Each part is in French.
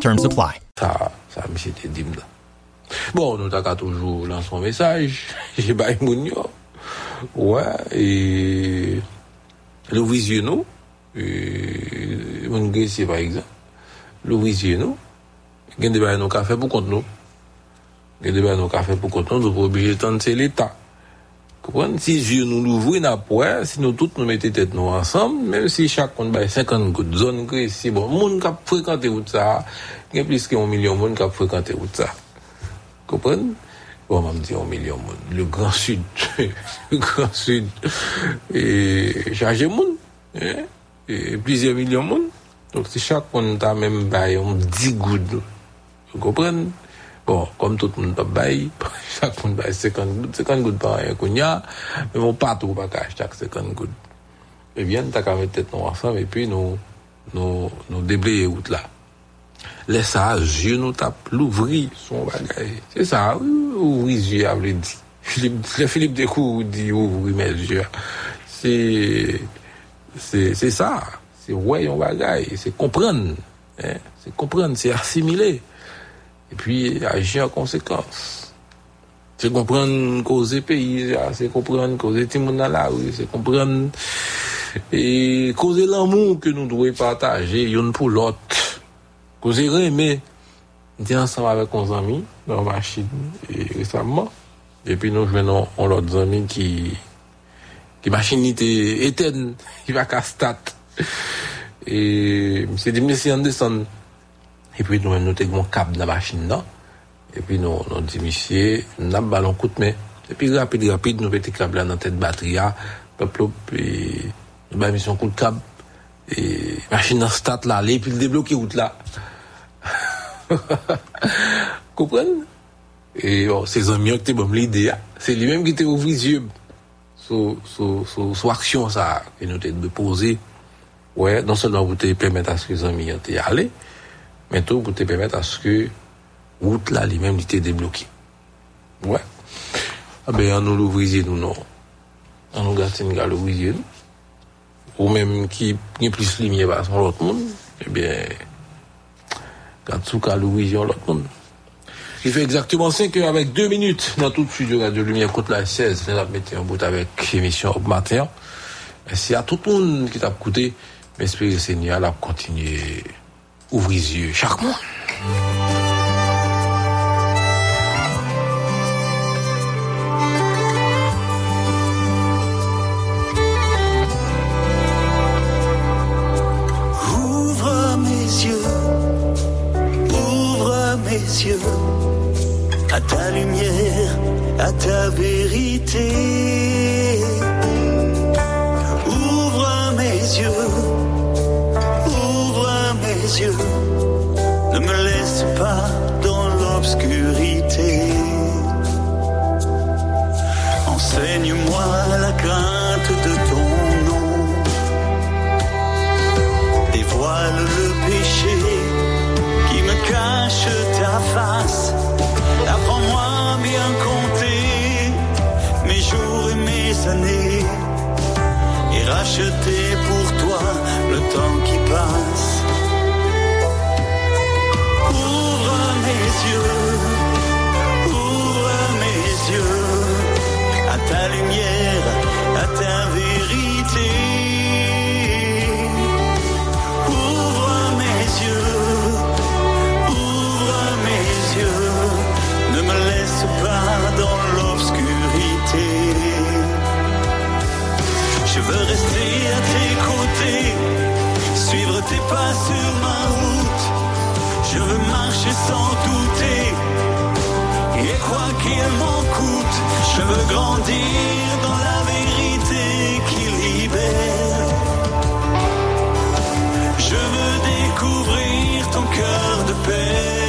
Terms apply. Ça, ça me c'était dit. Bon, nous t'as toujours lancé son message. J'ai pas eu Ouais, et le visieux, non? E, Mon grecier, par exemple. Le visieux, non? Gen de baye nou ka fe pou kont nou. Gen de baye nou ka fe pou kont nou, nou pou obije tan se l'Etat. Si Dieu nous l'ouvre, pas, si nous tous nous mettons tête nous ensemble, même si monde baille 50 gouttes, zone Grecier, bon, monde qui a fréquenté ça, il y a plus qu'un million de monde qui a fréquenté route ça. Comprenez? Bon, on va me un million de monde. Le Grand Sud, le Grand Sud, et chargé de monde, hein? et plusieurs millions de monde. Donc, si monde a même bail, on 10 gouttes, vous comprenez? Bon, comme tout le monde pas bail, chaque monde bail 50 gouttes, 50 gouttes par an, qu'on y a, mais bon, pas tout, pas qu'à acheter 50 gouttes. Eh bien, t'as qu'à mettre tête ensemble, et puis nous, nous, nous déblayer route là. Laisse ça, Dieu nous tape l'ouvrir son bagage. C'est ça, ouvrir Dieu, a dit. Philippe, Philippe Descours dit ouvrir mes yeux. C'est, c'est, c'est ça. C'est ouais, on bagage. C'est comprendre. Hein? C'est comprendre, c'est assimiler. Et puis, agir en conséquence. C'est comprendre causer pays, c'est comprendre causer tout monde rue, c'est comprendre et causer l'amour que nous devons partager l'un pour l'autre. Causer aimer. Ensemble avec nos amis dans machine récemment. Et puis nous venons on l'autre ami qui qui machine était éteinte, il va qu'à stat. Et c'est dit. Et puis nous nous avons un câble dans la machine. Et puis nous nous dit monsieur, nous avons ballon coup de main. Et puis rapide rapide nous mettons câble dans la tête batterie peuple et nous avons mis un coup de câble et machine dans stat là, et puis débloquer route là. Comprenez? Et bon, ces amis qui ont l'idée, c'est lui-même qui était ouvert les yeux sur, sur, sur, sur action ça, que nous avons poser. Ouais, non seulement pour te permettre à ce que les amis y aller, mais tout pour te permettre à ce que route là, lui-même, était débloqué. Ouais. Ah ben, on nous l'ouvrier, nous, non. On nous gâte une l'ouvrier, nous. Ou même qui, qui plus lumière par son l'autre monde, eh bien, quand tout cas l'ouvrier, l'autre monde. Il fait exactement 5 heures avec 2 minutes dans tout le studio Radio Lumière Côte la 16. Nous avons mis en bout avec l'émission Up Matin. Merci à tout le monde qui t'a écouté. J'espère que le Seigneur a continué à ouvrir les yeux mois. Ouvre mes yeux, ouvre mes yeux à ta lumière, à ta vérité. Ouvre mes yeux, ouvre mes yeux, Enseigne-moi la crainte de ton nom. Dévoile le péché qui me cache ta face. Apprends-moi bien compter mes jours et mes années et racheter pour toi le temps qui passe. Ouvre mes yeux, à ta lumière, à ta vérité. Ouvre mes yeux, ouvre mes yeux, ne me laisse pas dans l'obscurité. Je veux rester à tes côtés, suivre tes pas sur ma route. Je veux marcher sans douter, et quoi qu'il m'en coûte, je veux grandir dans la vérité qui libère. Je veux découvrir ton cœur de paix.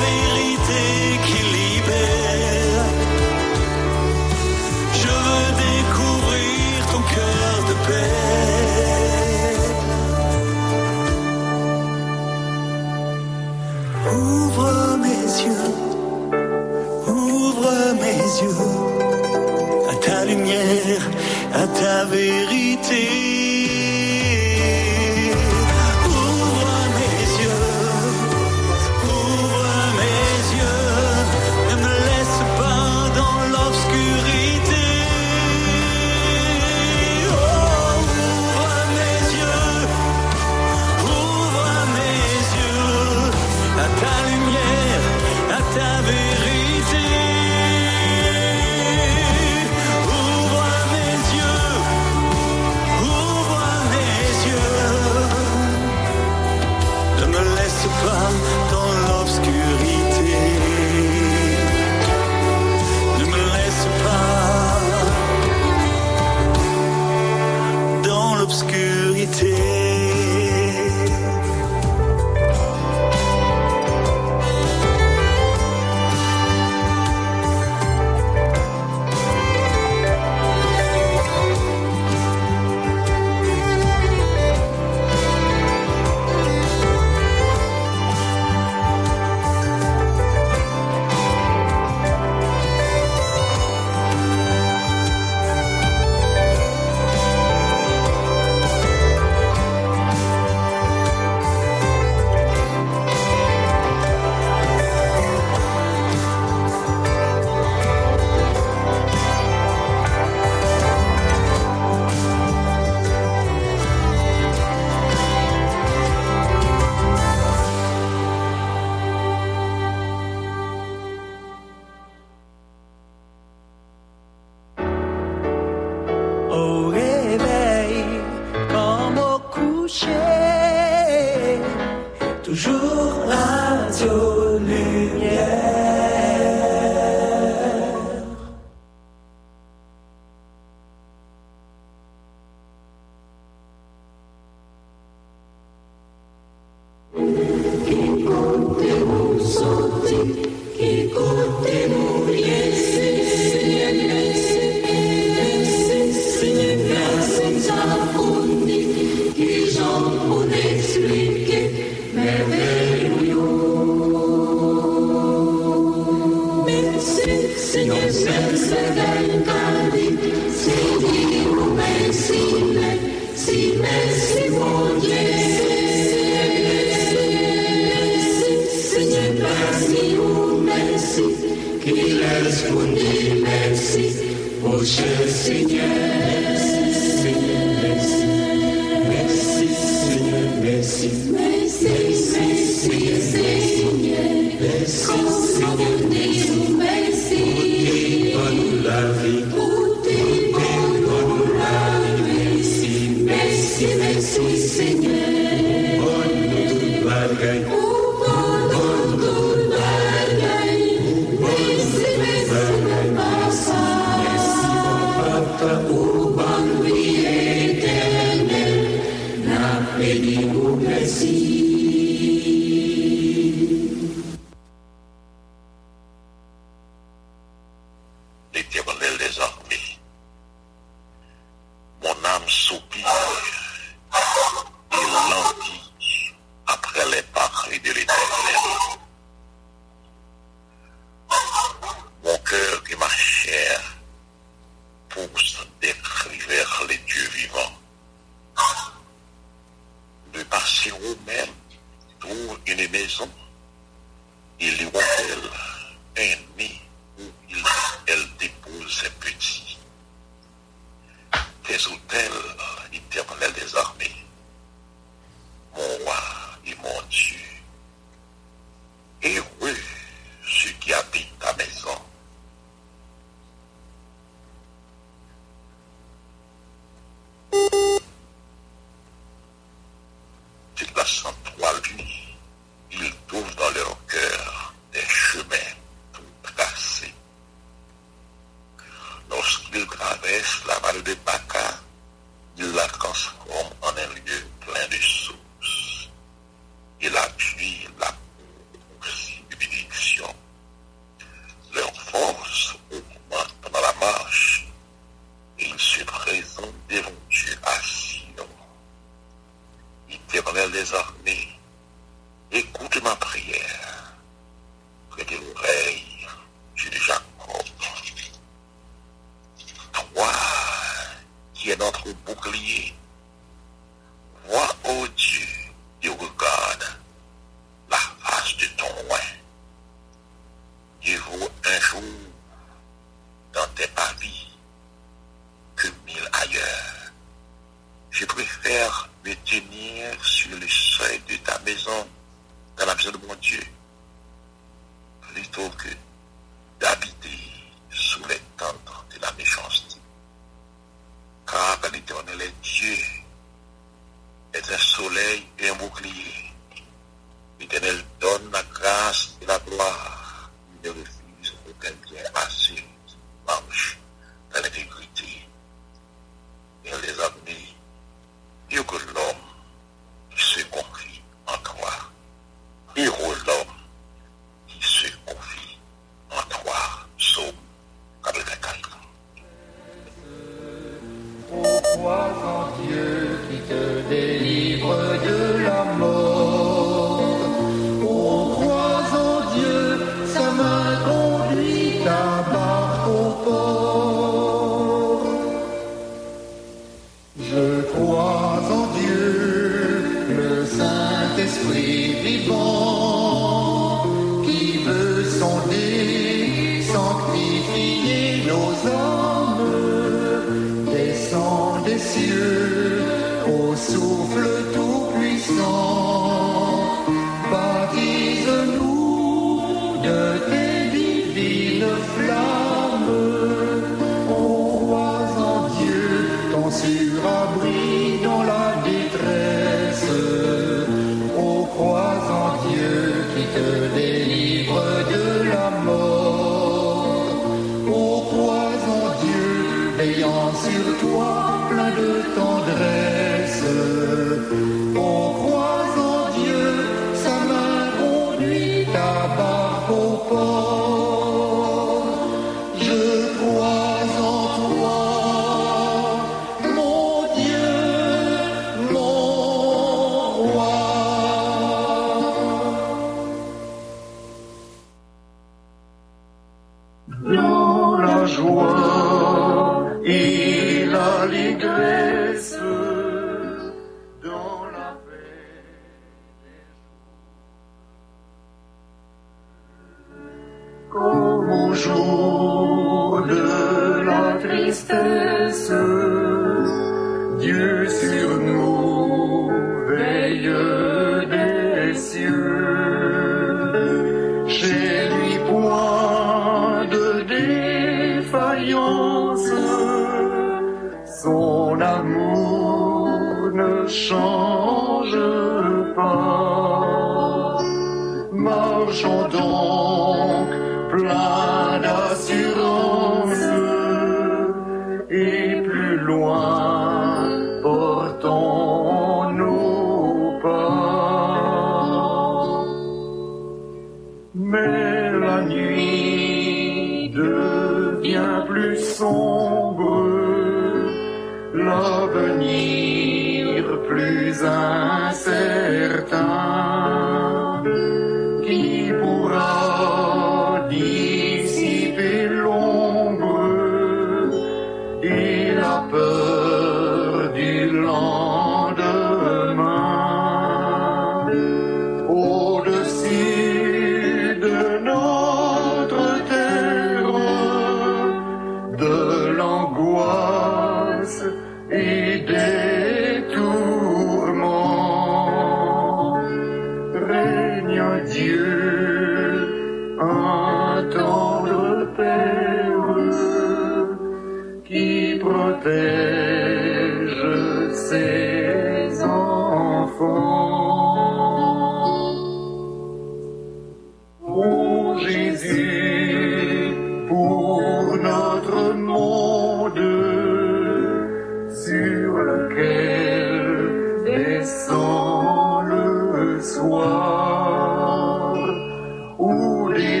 Où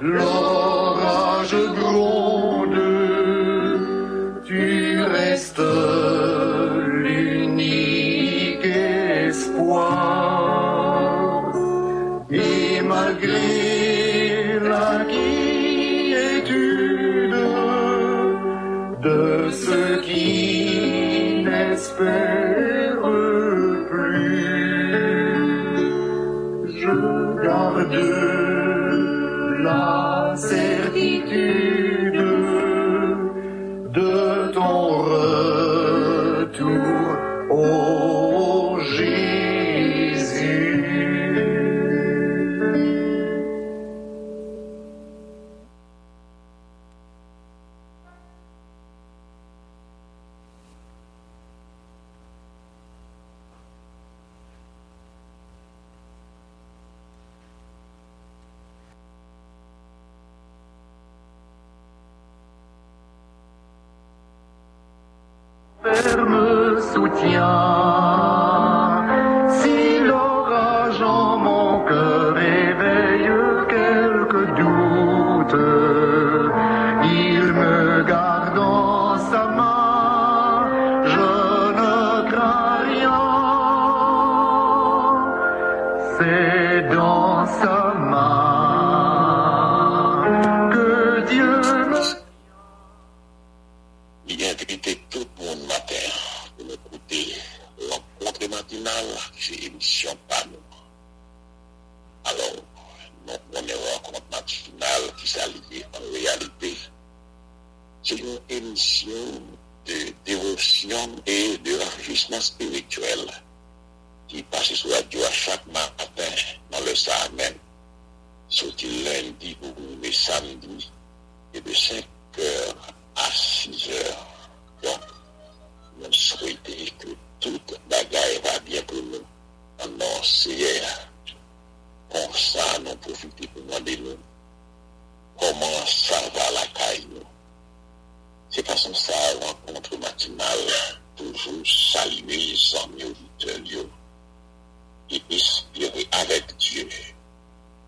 déjà spirituel qui passe sur la radio à chaque matin dans le Sahara même, sorti lundi ou le samedis, et de 5 h à 6 h Donc, nous souhaitons que toute bagaille va bien pour nous. Alors, c'est comme ça, nous profitons pour demander nous comment ça va la caille. C'est façon ça, rencontre matinale. Toujours saluer les amis auditeurs et espérer avec Dieu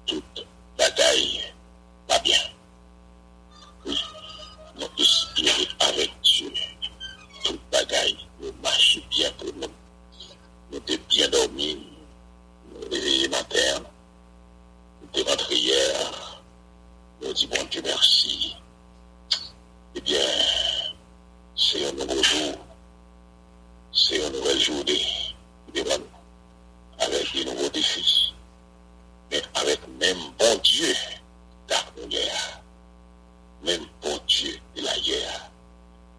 toute bagaille va bien. Oui, nous espérer avec Dieu toute bagaille nous marche bien pour nous. Nous sommes bien dormis, nous réveillés matin, nous sommes rentrés hier, nous disons bon Dieu merci. Eh bien, c'est un nouveau jour, c'est une nouvelle journée devant nous, avec des nouveaux défis, mais avec même bon Dieu d'hier, même bon Dieu de la guerre,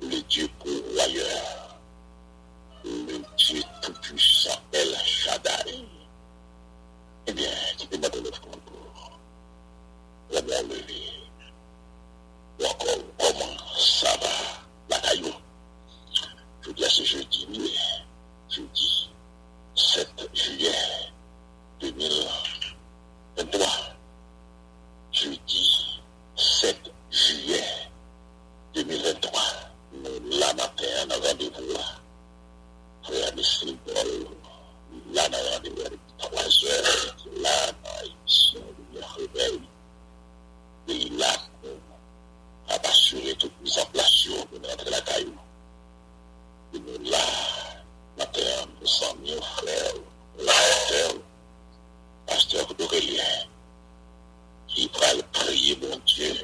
le Dieu pourvoyeur, le Dieu tout-puissant, El Shaddai. Eh bien, tu peux mettre notre concours, la main levée, encore comment ça va, la caillou? Je dis à jeudi, jeudi 7 juillet 2023, jeudi 7 juillet 2023, nous, là matin, on a rendez-vous là. Frère Messie Paul, là, on a rendez-vous à 3 heures, là, dans l'émission de la réveil. Et là, on va assurer toute mise en place pour notre la caillou. Et nous, là, matin, nous sommes nos frères, pasteur, pasteur d'Aurélien, qui va le prier, mon Dieu,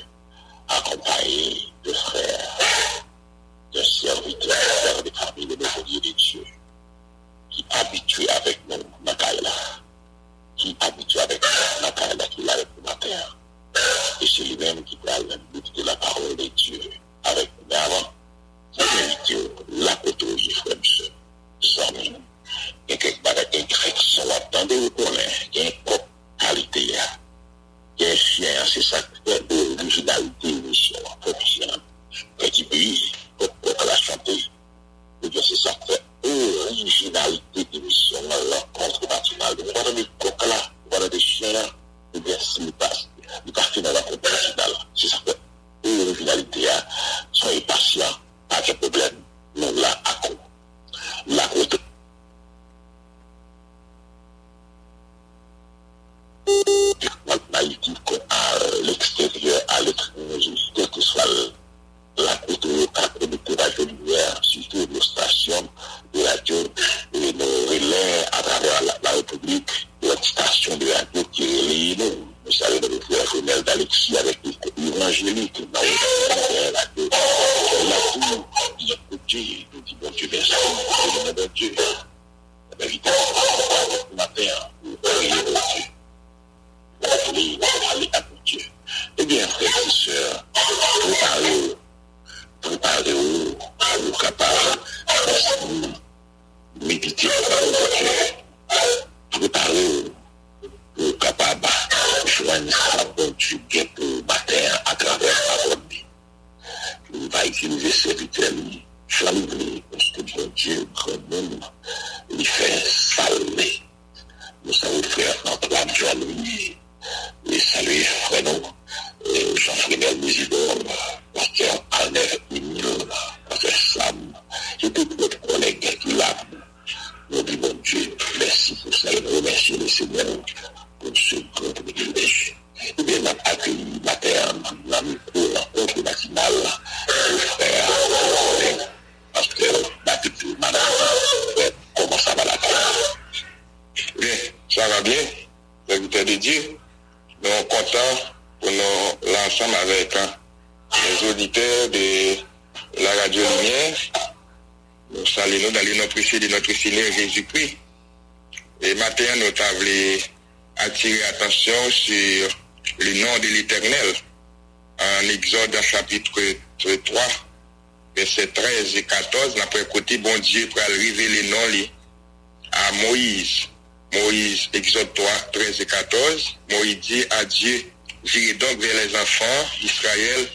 accompagné de frères, de serviteurs, frères de famille, de nos de Dieu, qui habitués avec nous, Nakaïla, qui habitués avec nous, Nakaïla, qui l'a avec nous matin. Et c'est lui-même qui va de la parole de Dieu avec nous. Mais avant, qui invite la côtoyer, frère, monsieur, sans nous. Il y a quelques bagages d'incrétion, attendez, vous connaissez, il y a une propre qualité, là. Il y a un chien, c'est ça, c'est l'originalité, l'émission, propre chien. Petit pays, pour la chanter. Et bien, c'est ça, c'est originalité d'émission, la rencontre matinale. Vous voyez des coques là, vous voyez des chiens là, et bien, c'est le passe. Le café dans la rencontre matinale. C'est ça, c'est originalité, hein. Soyez patients, pas de problème. Nous, là, à quoi? La côte naïtif à l'extérieur, à l'étranger, quel que soit la côte locale de courage de lumière, surtout nos stations de radio et nos relais à travers la, la République, la station de radio qui relie nous. Nous savons le frère Fenel d'Alexis avec l'évangélique dans la radio. La tour, écoutez, nous disons Dieu merci, mon bon Dieu. La vérité, ce matin, vous priez au Dieu. Vous allez parler à mon Dieu. Eh bien, frères et sœurs, préparez-vous. Préparez-vous à vous capable de méditer la parole de Dieu. Préparez-vous pour capable de joindre sa bonne Dieu bien pour matin à travers la parole. Il va utiliser serviteur, chambre, parce que bon Dieu, quand même, il fait saluer. Nous savons frère Antoine Jean-Louis, et saluer frère nous, Jean-Frédéric Musidor, pasteur Albert Mignon, pasteur Sam, et tous notre collègues qui l'a. Nous disons, bon Dieu, merci pour ça, et nous remercions le Seigneur pour ce grand privilège. Eh bien, on a accueilli matin, on a mis pour la rencontre matinale, le frère, pasteur Baptiste Madame, comment ça va la Bien, ça va bien, serviteur de Dieu. Nous sommes contents pour nous l'ensemble avec hein, les auditeurs de la radio Lumière. Nous saluons dans le nom précieux de notre Seigneur Jésus-Christ. Et matin, nous avons attiré attention sur le nom de l'Éternel en Exode chapitre 3, verset 13 et 14. Après bon Dieu pour arriver le nom à Moïse. Moïse, Exode 3, 13 et 14. Moïse dit à Dieu, j'irai donc vers les enfants d'Israël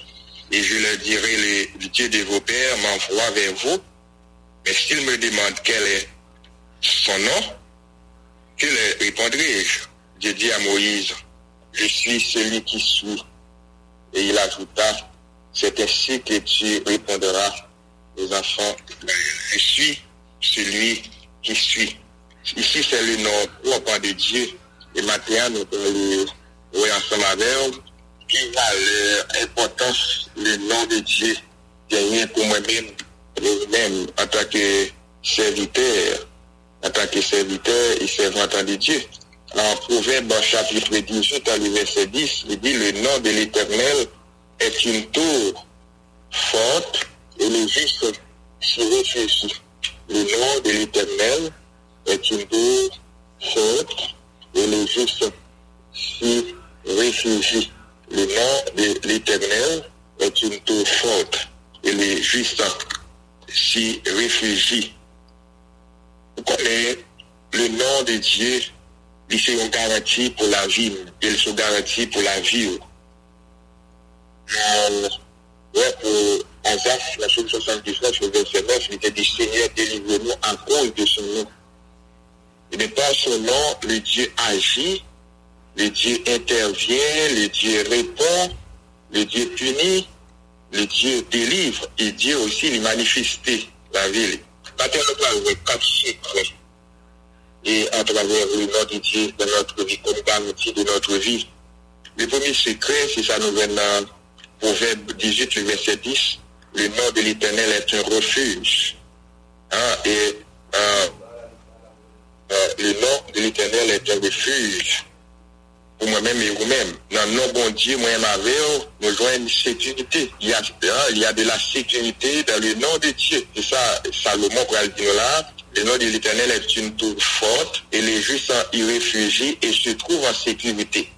et je leur dirai, le, le Dieu de vos pères m'envoie vers vous. Mais s'ils me demandent quel est son nom, que leur répondrai-je? Dieu dit à Moïse, je suis celui qui suis. Et il ajouta, c'est ainsi que tu répondras aux enfants, je suis celui qui suis. Ici, c'est le nom propre de Dieu. Et maintenant, nous allons oui, ensemble avec qui a l'importance, le nom de Dieu, gagné pour moi-même, moi-même, en tant que serviteur, en tant que serviteur et servant de Dieu. En Proverbe chapitre 18, à verset 10, il dit, le nom de l'Éternel est une tour forte et le juste s'y réfléchit. Le nom de l'Éternel est une tour forte et le juste s'y réfugie. Le nom de l'Éternel est une tour forte et les justes s'y réfugient. Vous connaissez le nom de Dieu, il c'est une garantie pour la vie, il se garantit pour la vie? Ouais, pour Azaf, la chose 79, le verset 9, il était dit Seigneur, délivre-nous à cause de son nom. Et de par son le Dieu agit, le Dieu intervient, le Dieu répond, le Dieu punit, le Dieu délivre, et Dieu aussi lui manifesté la ville. Et à travers le nom de Dieu dans notre vie, comme garantie de notre vie. Le premier secret, c'est ça nous vient Proverbe 18, le verset 10. Le nom de l'Éternel est un refuge. Hein, et euh, euh, le nom de l'Éternel est un refuge pour moi-même et vous-même. Dans le nom bon Dieu, moi-même avec nous jouons une sécurité. Il y, a, hein, il y a de la sécurité dans le nom de Dieu. C'est ça, Salomon pour dire là. Le nom de l'Éternel est une tour forte et les justes y réfugient et se trouvent en sécurité.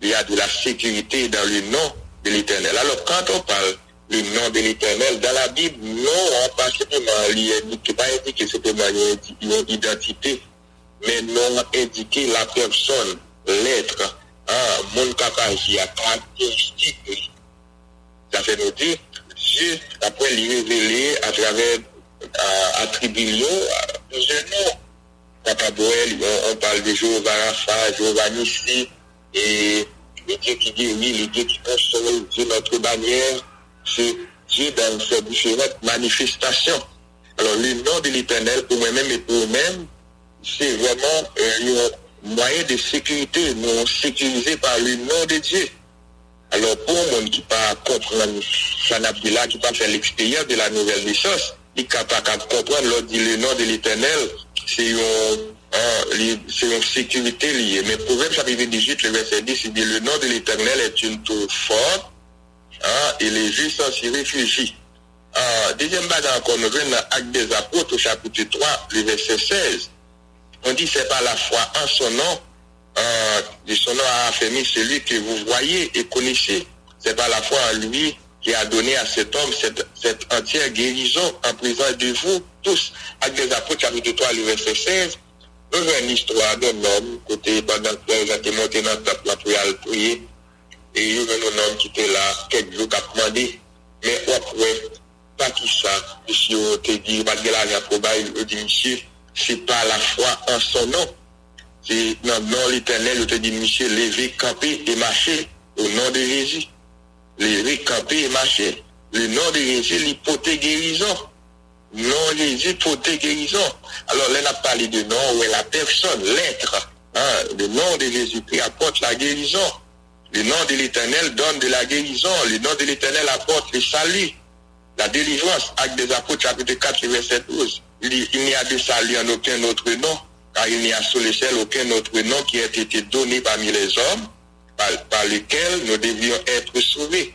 Il y a de la sécurité dans le nom de l'Éternel. Alors quand on parle du nom de l'Éternel, dans la Bible, non, pas simplement indiqué, pas indiqué simplement une identité, mais non indiquer la personne, l'être, hein, mon capacité, caractéristique. Ça fait nous dire, Dieu, après lui révéler à travers attribuer plusieurs noms. Papa Boel, on, on, parle de Jéhovah Rapha, Jéhovah Nissi, et le Dieu qui guérit, le Dieu qui console, Dieu notre bannière, c'est Dieu dans ses différentes manifestations. Alors le nom de l'éternel pour moi-même et pour vous-même, c'est vraiment euh, un moyen de sécurité, nous sécurisés par le nom de Dieu. Alors pour monde qui pas comprendre Sanabdila, qui pas faire l'expérience de la nouvelle naissance, il est capable de comprendre lorsqu'il dit le nom de l'éternel, c'est une, hein, une sécurité liée. Mais Proverbe chapitre 18, le verset 10, il dit le nom de l'éternel est une tour forte, hein, et les justes s'y réfugient. euh, deuxième bagage encore, nous venons dans Acte des Apôtres chapitre 3, le verset 16. On dit c'est par la foi en son nom, euh, son nom a affermi celui que vous voyez et connaissez. C'est par la foi en lui qui a donné à cet homme cette, cette entière guérison en présence de vous tous. Acte des Apôtres chapitre 3, le verset 16. bezwen l'histoire de nom, kote badan kwen jante monte nan tap la pou yal pouye, e yon ven nou nom ki te la, kek jou kap mande, men wap wè, pa ki sa, si yo te di, bat gè la jan pou bay, yo di misye, se pa la fwa an son nom, se nan nan l'Eternel, yo te di misye, leve, kampe, e mache, ou nan de Jezi, leve, kampe, e mache, le nan de Jezi, li pote gerizan, Non, Jésus, porter guérison. Alors, là, on a parlé de nom, où est la personne, l'être. Hein, le nom de Jésus-Christ apporte la guérison. Le nom de l'Éternel donne de la guérison. Le nom de l'Éternel apporte le salut, la délivrance. Acte des Apôtres, chapitre 4, verset 12. Il il n'y a de salut en aucun autre nom, car il n'y a sur le ciel aucun autre nom qui ait été donné parmi les hommes, par, par lequel nous devions être sauvés.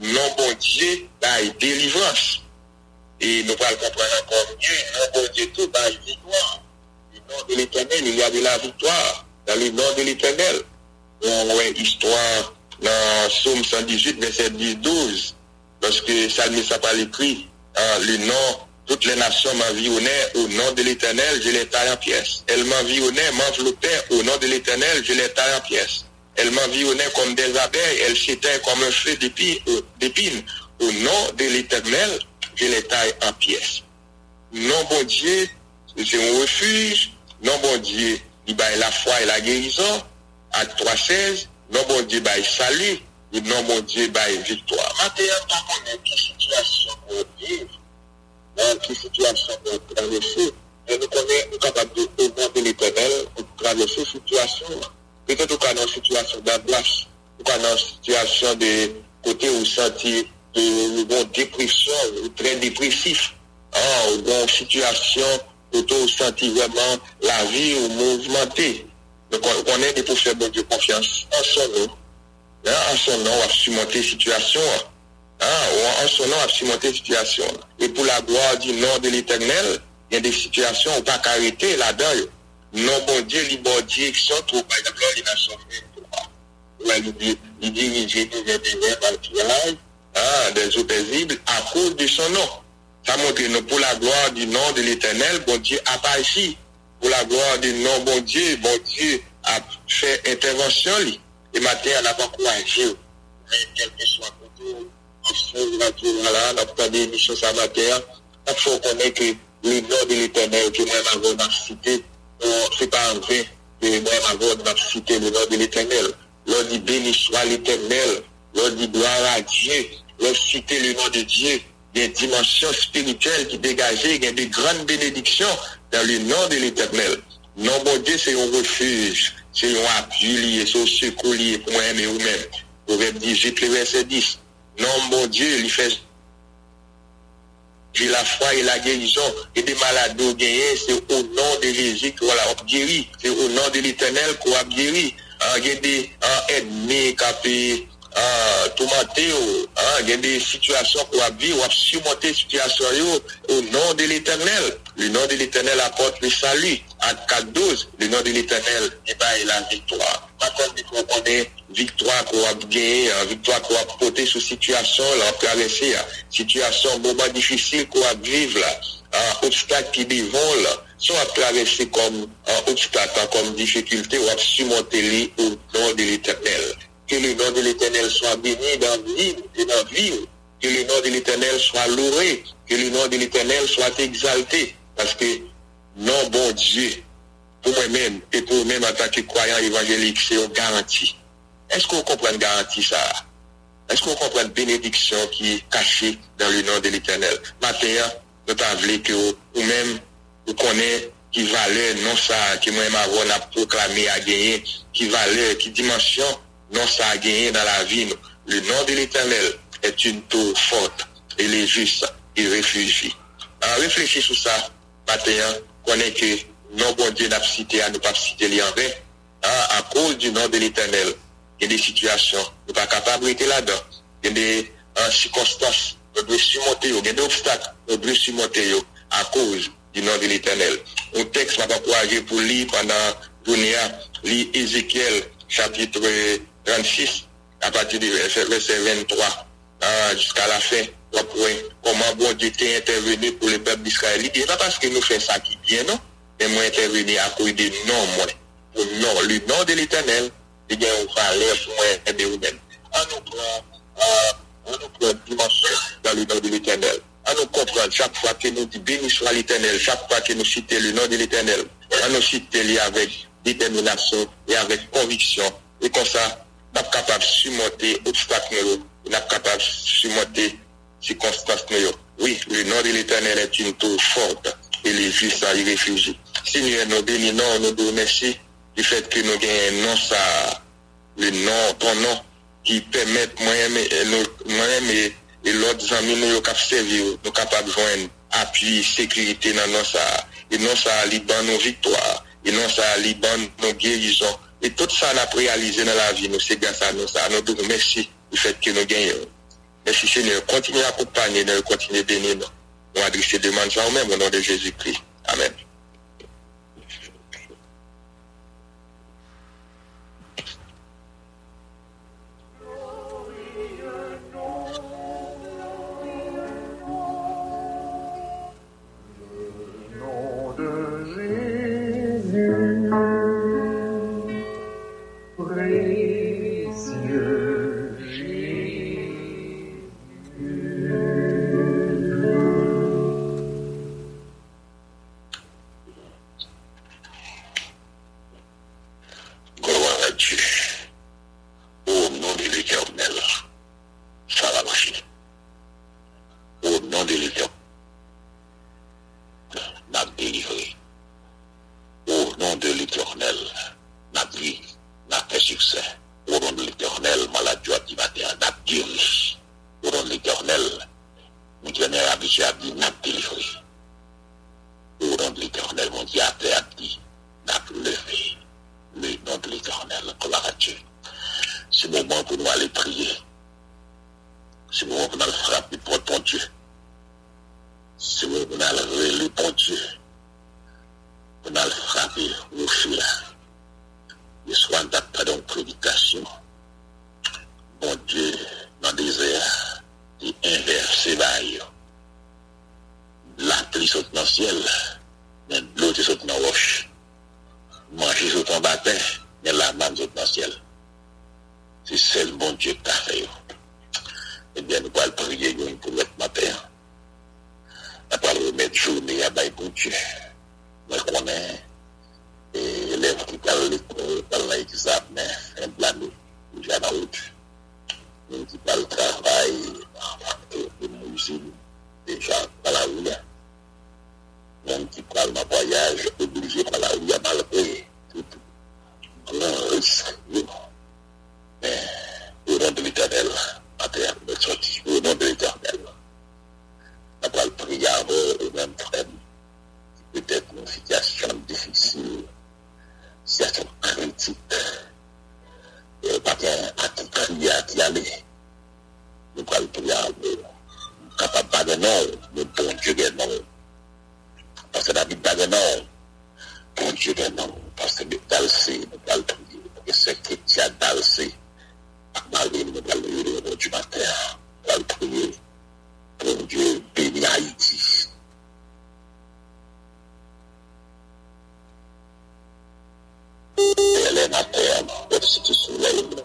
Non, bon Dieu, la délivrance. Et nous allons comprendre encore mieux, bon Dieu, tout la victoire. Le nom de l'éternel, il y a de la victoire. Dans le nom de l'éternel. On voit histoire dans Psaume 118, verset 10, 12. Lorsque Salmiste a pas écrit, hein, le nom, toutes les nations m'environnaient au nom de l'éternel, je les taille en pièces. Elles m'environnaient, m'enveloppaient au nom de l'éternel, je les taille en pièces. Elles m'environnaient comme des abeilles, elles s'étaient comme un feu d'épines. Au nom de l'éternel, je les taille en pièces. Non bon Dieu, c'est un refuge. Non bon Dieu, il baille la foi et la guérison. Acte 3.16, non bon Dieu baille salut. Et non bon Dieu baille victoire. Maintenant, par contre, dans quelle situation on vit, dans quelle situation on traverse, et nous connaissons capable de demander l'éternel pour traverser situation. Peut-être qu'on a une situation d'ablasse, qu'on a une situation de côté où sentir de bon dépression, très dépressif, hein, dans situation où on sentit vraiment la vie ou mouvementée. Donc on, est pour faire bon Dieu confiance en son nom. Hein, en son nom, on va surmonter situation. Hein, en son nom, on va surmonter situation. Et pour la gloire du nom de l'éternel, il y a des situations où pas arrêter là-dedans. Non, bon Dieu, libre direction, tout, par exemple, les nations unies. Il dirige vers des verts ah, des eaux paisibles à cause de son nom. Ça montre nous pour la gloire du nom de l'éternel, bon Dieu a ici. Pour la gloire du nom, bon Dieu, bon Dieu a fait intervention. Et maintenant, on n'a pas encouragé. Mais quel que soit côté, on pas d'émission ça matin. Il faut connaître que le nom de l'éternel que moi, ma a cité, c'est pas en vain que moi, ma a cité le nom de l'éternel. L'on dit béni soit l'éternel l'on dit gloire à Dieu, l'on cite le nom de Dieu, il y a qui dégageait, il y a des grandes bénédictions dans le nom de l'éternel. Non, bon Dieu, c'est un refuge, c'est un appui c'est un secours lié pour moi et vous-même. Proverbe 18, le verset 10. Non, bon Dieu, il fait j'ai la foi et la guérison et des maladies au c'est au nom de Jésus qu'on a guéri. C'est au nom de l'éternel qu'on a guéri. Il y a des ennemis qui uh, tomate yo, uh, gen de situasyon kwa bi, wap sumote situasyon yo ou nan de l'Eternel. Le nan de l'Eternel apote le salu. Ak 4-12, le nan de l'Eternel e bay la viktoa. Pakon di kon konen viktoa kwa wap genye, viktoa kwa wap pote sou situasyon la wap travese ya. Situasyon mouman difisil kwa wap vive la. Uh, obstak ki bivon la. Sou ap travese kom obstak, kom difikilte wap sumote li ou nan de l'Eternel. Que le nom de l'Éternel soit béni dans vie et dans vie, que le nom de l'Éternel soit loué, que le nom de l'Éternel soit exalté, parce que non bon Dieu, pour moi-même et pour moi-même en tant que croyant évangélique, c'est une garantie. Est-ce qu'on comprend une garantie ça? Est-ce qu'on comprend une bénédiction qui est cachée dans le nom de l'Éternel? Maintenant, nous avons que vous-même, vous connaissez qui valeur, non ça, qui moi-même avons proclamé à gagner, qui valeur, qui dimension non ça a gagné dans la vie. Le nom de l'éternel est une tour forte et les justes y réfugient. En réfléchissant sur ça, maintenant, connaît que non bon Dieu n'a cité à ne pas citer les en. Hein, à cause du nom de l'éternel, il y a des situations, nous pas capable d'être là-dedans. Il y a des circonstances on doit surmonter, il y a des obstacles, on doit surmonter à cause du nom de l'éternel. Un texte m'a encouragé pour lire pendant journée, lire Ézéchiel chapitre 36, à partir du verset, verset 23 ah, jusqu'à la fin. Comment bon Dieu t'est intervenu pour le peuple d'Israël? Dit, pas parce que nous faisons ça qui bien, non, mais moi intervenir à cause des noms, moi. Pour nom, le nom de l'éternel, il y a une valeur moi aider vous-même. On nous prend, euh, nous prend dimension dans le nom de l'éternel. On nous comprendre chaque fois que nous disons béni soit l'éternel, chaque fois que nous citons le nom de l'éternel, on nous cite avec détermination et avec conviction. Et comme ça, nap kapab sumote obstak nou yo, nap kapab sumote sikonstas nou yo. Oui, le nom de l'Éternel est une tour forte et les justes a y réfugie. Seigneur, nous bénissons, nous nous remercions du fait que nous gagnons un nom, ça, le nom, ton nom, qui permet moi-même et, et l'autre amis nous cap servir, nous capables de joindre appui, sécurité dans nos ça. Et non ça, liban nos victoires. Et non ça, liban nos guérisons. Et tout ça n'a réalisé dans la vie, nous c'est grâce à nous ça, nous disons merci du fait que nous gagnons. Merci Seigneur, continuez à accompagner, nous continuez à bénir nous. Nous adresser demande ça au même au nom de Jésus-Christ. Amen. baganol, men bon Diyo gen nan wè. Pase nan bit baganol, bon Diyo gen nan wè. Pase bit dalse, men dal priye, men gen sekretia dalse, ak malè men dal yore yon di mater, dal priye, bon Diyo beni Haiti. E lè mater, wè si ti souley men,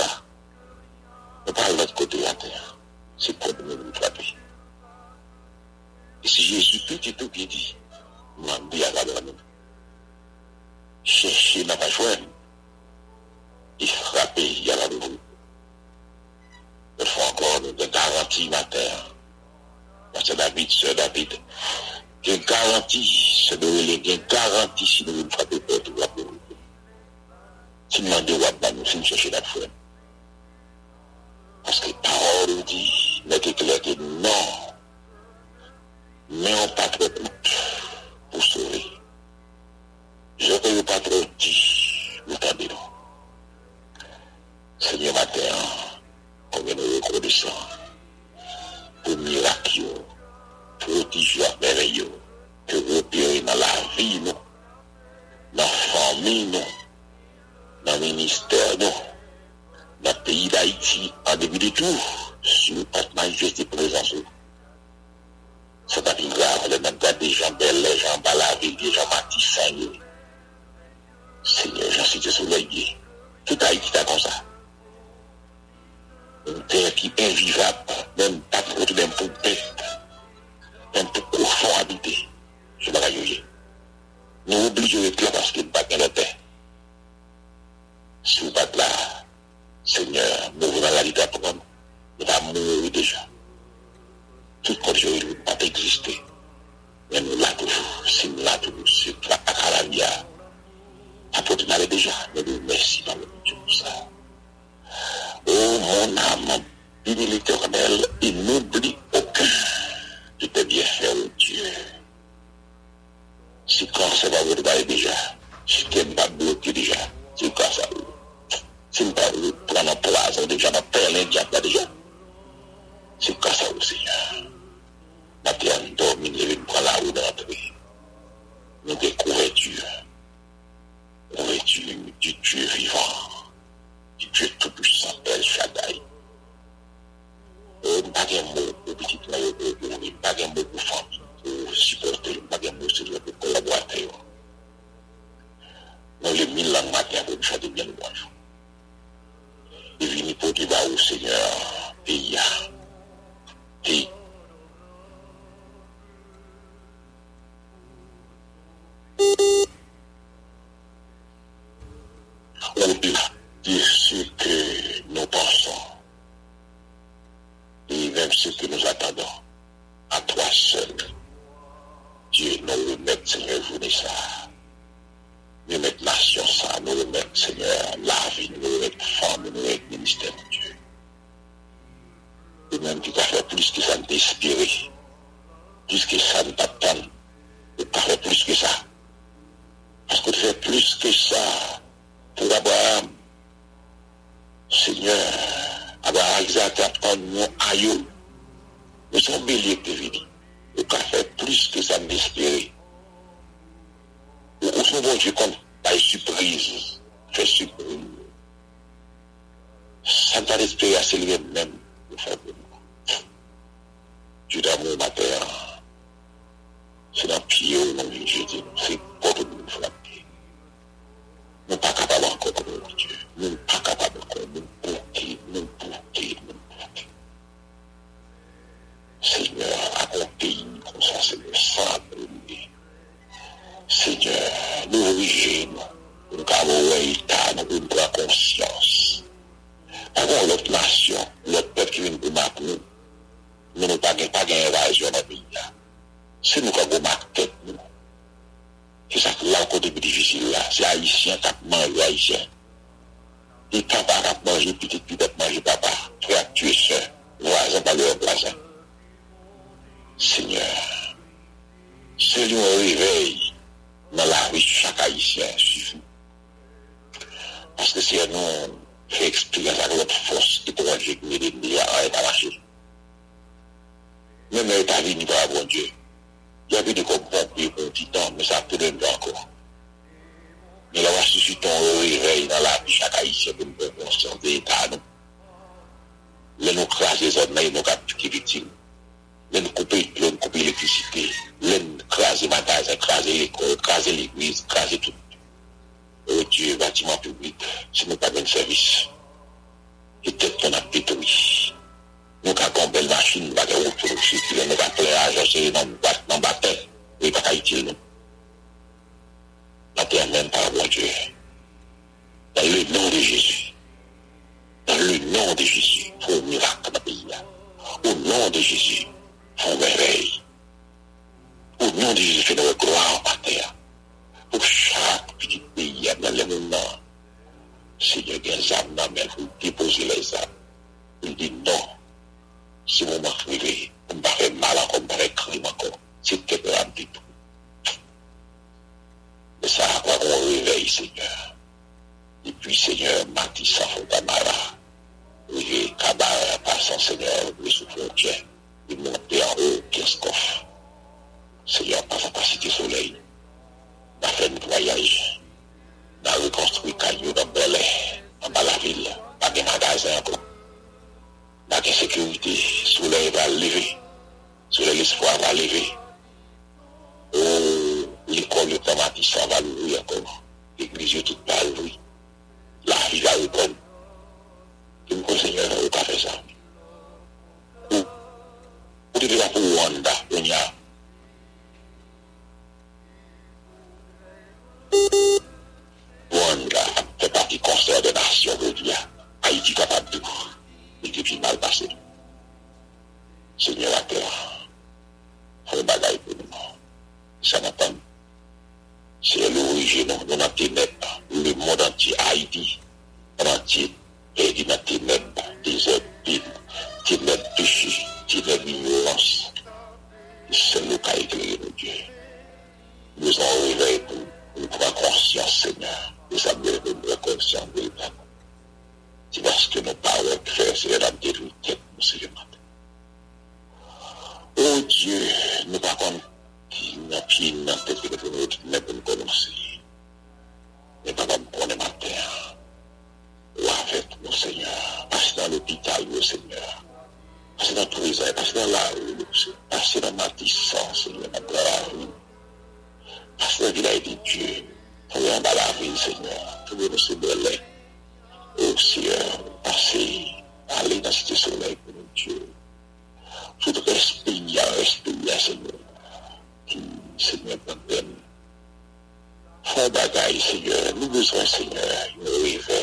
Ça, ne pas de côté de la terre. C'est pour nous nous frapper. Et si Jésus tout et tout qui dit, m'a à la nous. Chercher n'a pas joindre. Et frapper, il y a la nous. Il faut encore nous de garantie matin. Parce que David, sœur David, qui garantie, ce nous il y a garantie si nous frappons pas tout la Si nous à nous, nous cherchons la. Aske parol ou di, nette klete nan, men ou patre koute pou sori. Je te ou patre di, ou tabi nou. Senye mater, kon gen nou rekodesan, pou mirak yo, protij yo apere yo, ke repere nan la vi nou, nan fami nou, nan minister nou, nous, le pays d'Haïti, en début de tout, si nous pas manifester présence, c'est pas grave, les mêmes des gens belles, les gens balavés, les gens matissants, Seigneur, j'en suis soleil, tout Haïti est comme ça. Une terre qui est invivable, même pas pour même pour bête, même pour profond habiter. Je y Nous oublions d'être là parce qu'il n'y a pas de terre. Si vous là, Seigneur, nous voulons la vie nous. Nous allons mourir déjà. Toute condition ne peut pas exister. Mais nous là toujours, si nous là toujours, c'est la cacalavia. Apôtre nous déjà, mais nous merci dans le Dieu pour ça. Oh mon âme, bénis l'éternel et n'oublie aucun de tes bienfaits, Dieu. Si quand ça va vous déjà, si tu n'es pas bloqué déjà, si quand ça Si m pran an poazan deja, ma perlen diak la deja. Si m kasa ou se ya. Mati an do, min leve m pran la ou dan api. bâti sa Fontabara. Et Kabara, par son Seigneur, lui sous frontière, il montait en haut 15 coffres. Seigneur, par sa capacité soleil, m'a fait nettoyer Canada aí, senhor. uh, Lagos once in uh,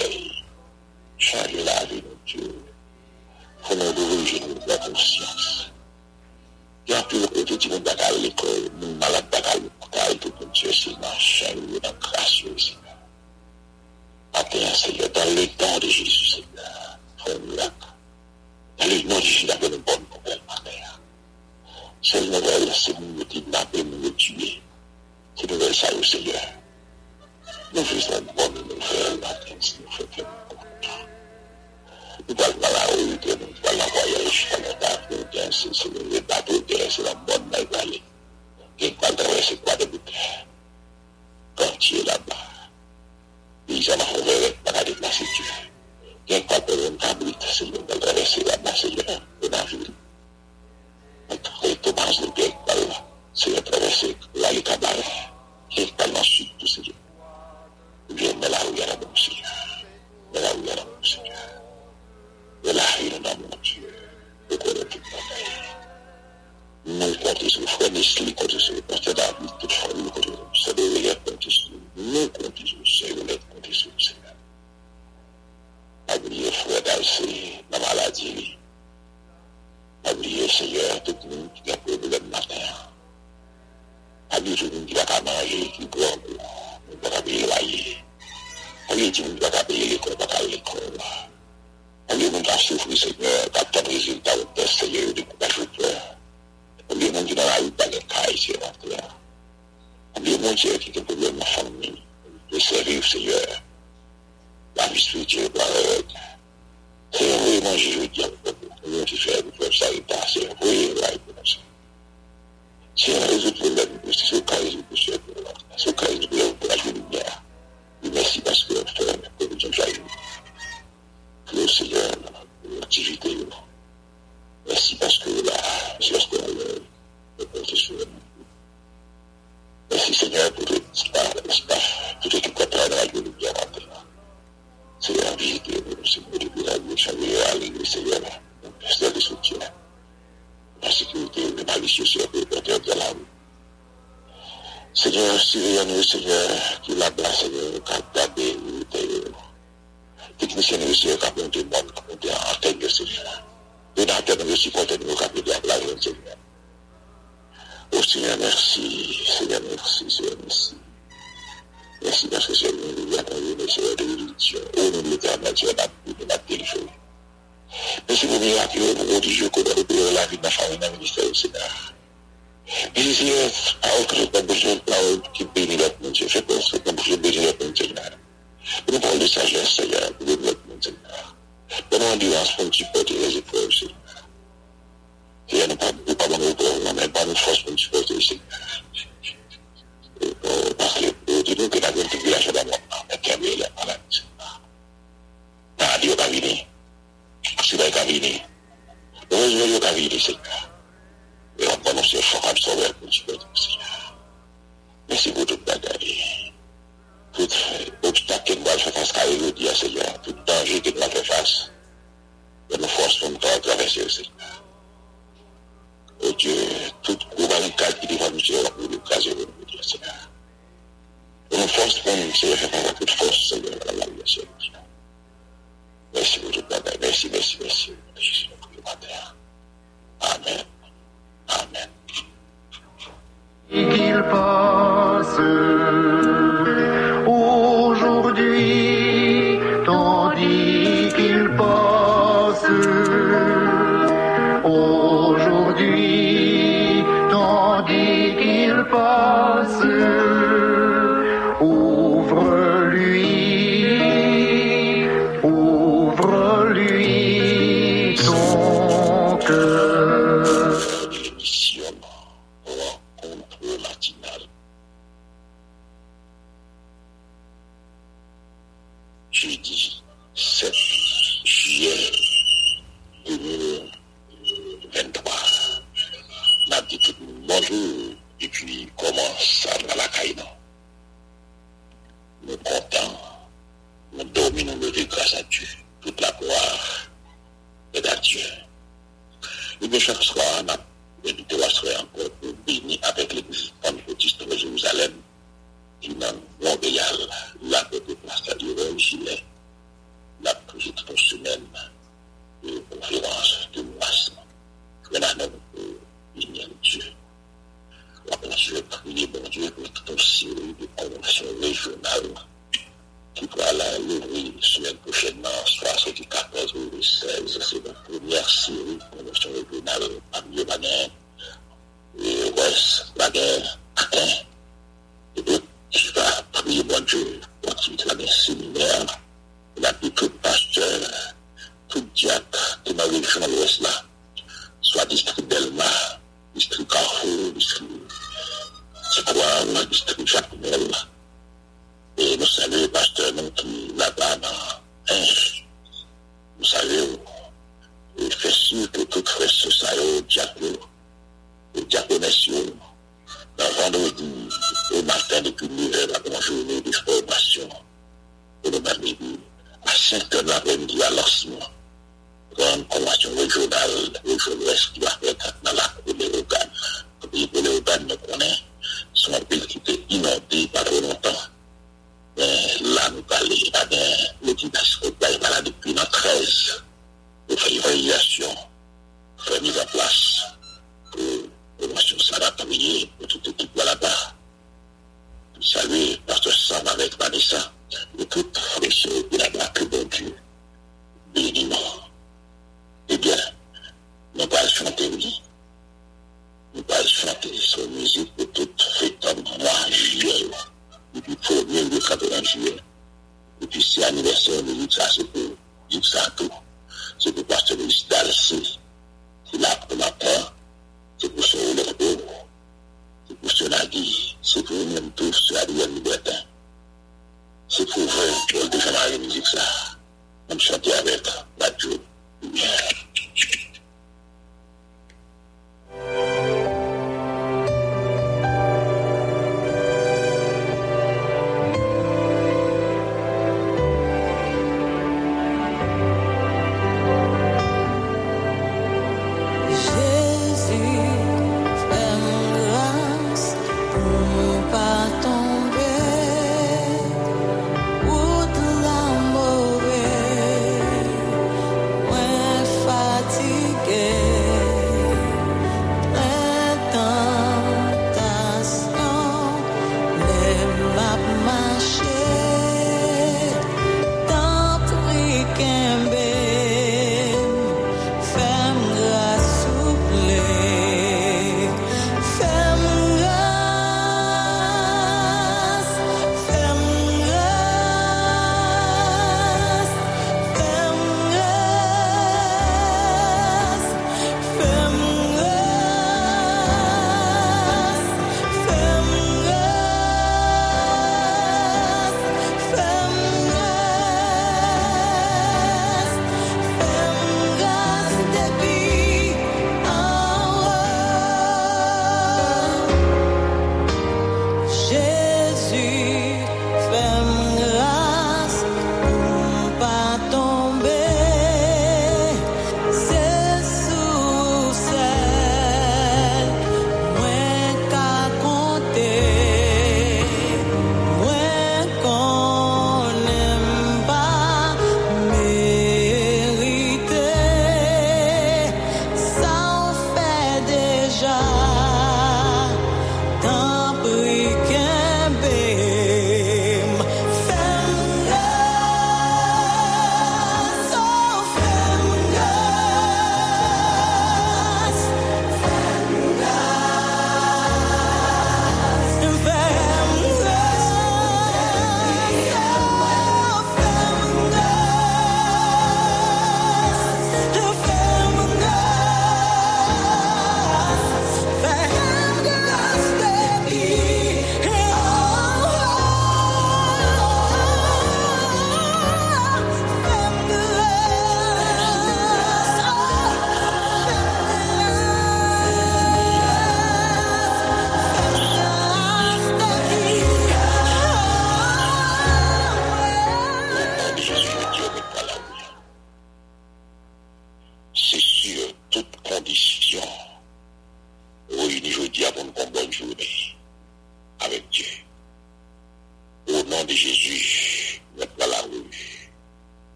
la, la district Jacques Et nous saluons pasteur nous qui là-bas dans Inge. Nous saluons. Et fait sûr que tout frère se saille au diacre, au diaconesse, dans vendredi, au matin depuis 1000 heures, la grande journée de formation. Et nous m'avons à 5 heures de l'après-midi à lancement. Grande convention régionale, le jour qui va faire dans la cour de l'Ogan. Et pour l'Ogan, nous connaissons son pays qui était inondé pendant longtemps. Mais là, nous parlons à des liquidations, là, depuis l'an 13, nous faisons une réalisation, fait mise en place pour l'émotion Sarah pour toute l'équipe là-bas. Saluer Pasteur Sam avec Vanessa, et toute fraîcheur de là-bas, que bon Dieu bénit-nous. Eh bien, nous allons chanter, oui bal chante son mizik pou tout fetan mwa juyel. Epi pou mwen de kapelan juyel. Epi si aniversyon de Sato, se Dalsi, se la pou mapan, se pou son Oulerbo, se pou son Adi, se pou mwen tou, se Ariel Libertin. Se pou vwen, jol de chante avek, la joun.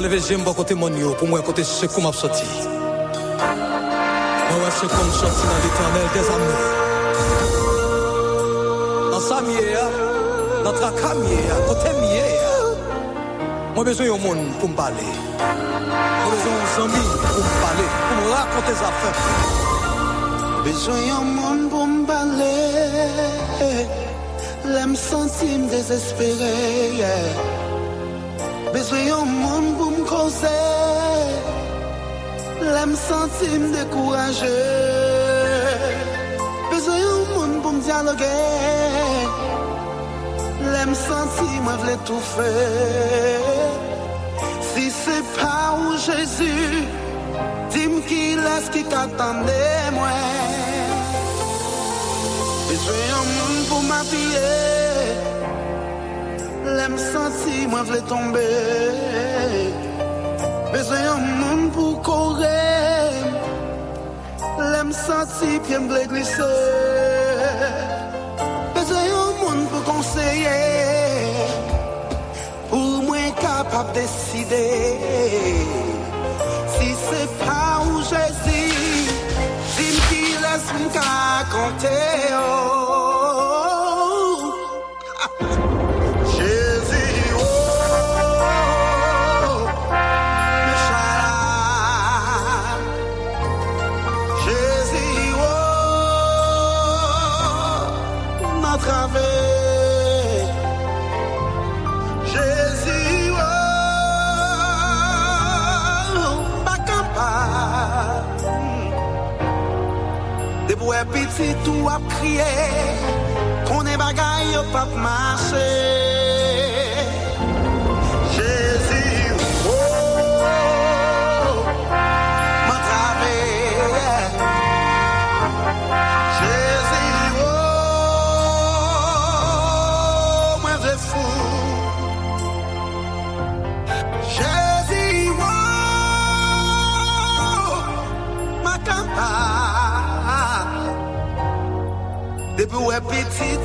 Mwen leve jem ba kote moun yo, pou mwen kote sekou map soti. Mwen wè sekou m soti nan l'éternel des amè. Nan sa miye ya, nan traka miye ya, kote miye ya. Mwen bezon yon moun pou m pale. Mwen bezon yon zami pou m pale, pou m rakonte zafè. Bezon yon moun pou m pale, lèm senti m. Bezwe yon moun pou m konse La m senti m dekouraje Bezwe yon moun pou m dialoge La m senti m avle tou fe Si se pa ou jesu Dim ki les ki katande mwen Bezwe yon moun pou m apye senti mwen vle tombe. Bezwen yon moun pou kore Lem senti pye mble glise Bezwen yon moun pou konseye Ou mwen kapap deside Si se pa ou jesi Dim ki les mka kante yo si tou ap kriye Konen bagay yo pap mase